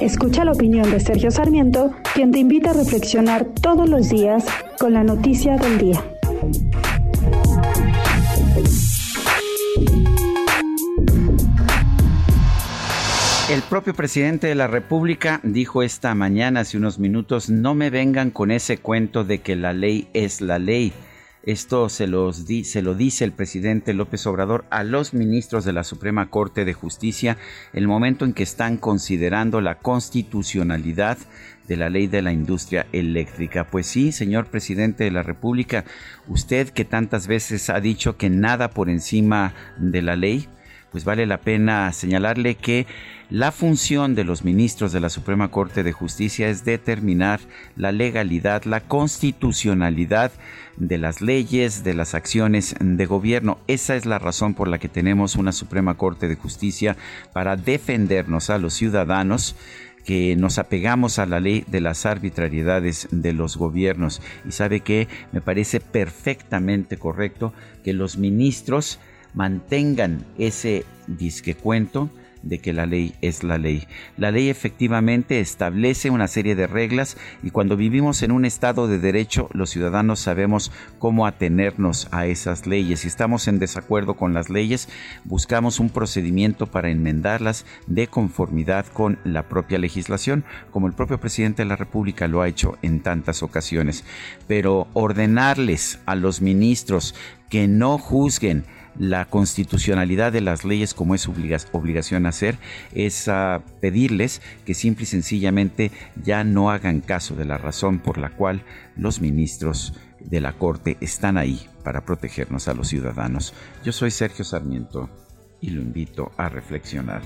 Escucha la opinión de Sergio Sarmiento, quien te invita a reflexionar todos los días con la noticia del día. El propio presidente de la República dijo esta mañana, hace unos minutos, no me vengan con ese cuento de que la ley es la ley. Esto se, los se lo dice el presidente López Obrador a los ministros de la Suprema Corte de Justicia el momento en que están considerando la constitucionalidad de la ley de la industria eléctrica. Pues sí, señor presidente de la República, usted que tantas veces ha dicho que nada por encima de la ley, pues vale la pena señalarle que la función de los ministros de la Suprema Corte de Justicia es determinar la legalidad, la constitucionalidad de las leyes, de las acciones de gobierno. Esa es la razón por la que tenemos una Suprema Corte de Justicia para defendernos a los ciudadanos que nos apegamos a la ley de las arbitrariedades de los gobiernos. Y sabe que me parece perfectamente correcto que los ministros mantengan ese disquecuento de que la ley es la ley. La ley efectivamente establece una serie de reglas y cuando vivimos en un estado de derecho los ciudadanos sabemos cómo atenernos a esas leyes. Si estamos en desacuerdo con las leyes, buscamos un procedimiento para enmendarlas de conformidad con la propia legislación, como el propio presidente de la República lo ha hecho en tantas ocasiones. Pero ordenarles a los ministros que no juzguen la constitucionalidad de las leyes como es obligación hacer es a pedirles que simple y sencillamente ya no hagan caso de la razón por la cual los ministros de la Corte están ahí para protegernos a los ciudadanos. Yo soy Sergio Sarmiento y lo invito a reflexionar.